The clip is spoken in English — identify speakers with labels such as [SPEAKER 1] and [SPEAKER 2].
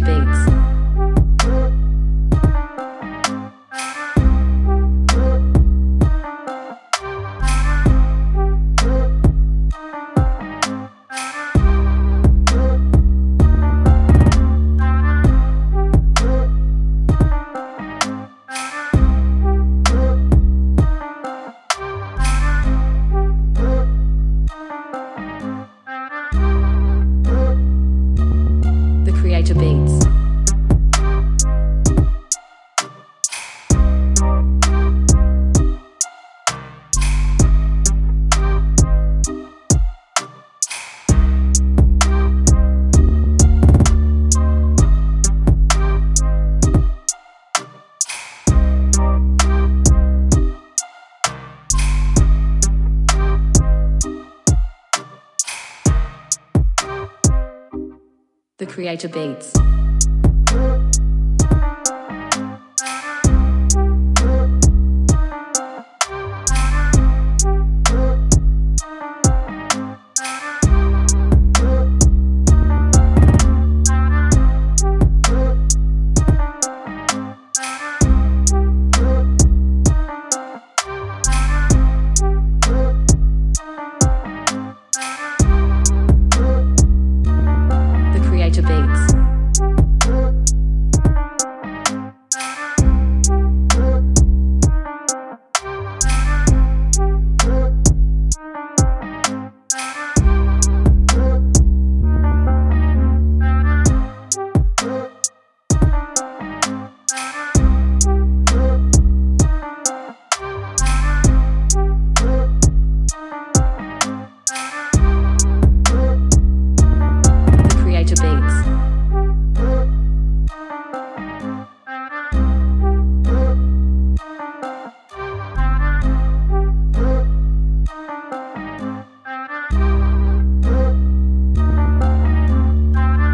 [SPEAKER 1] debates. Creator Beats. Thanks.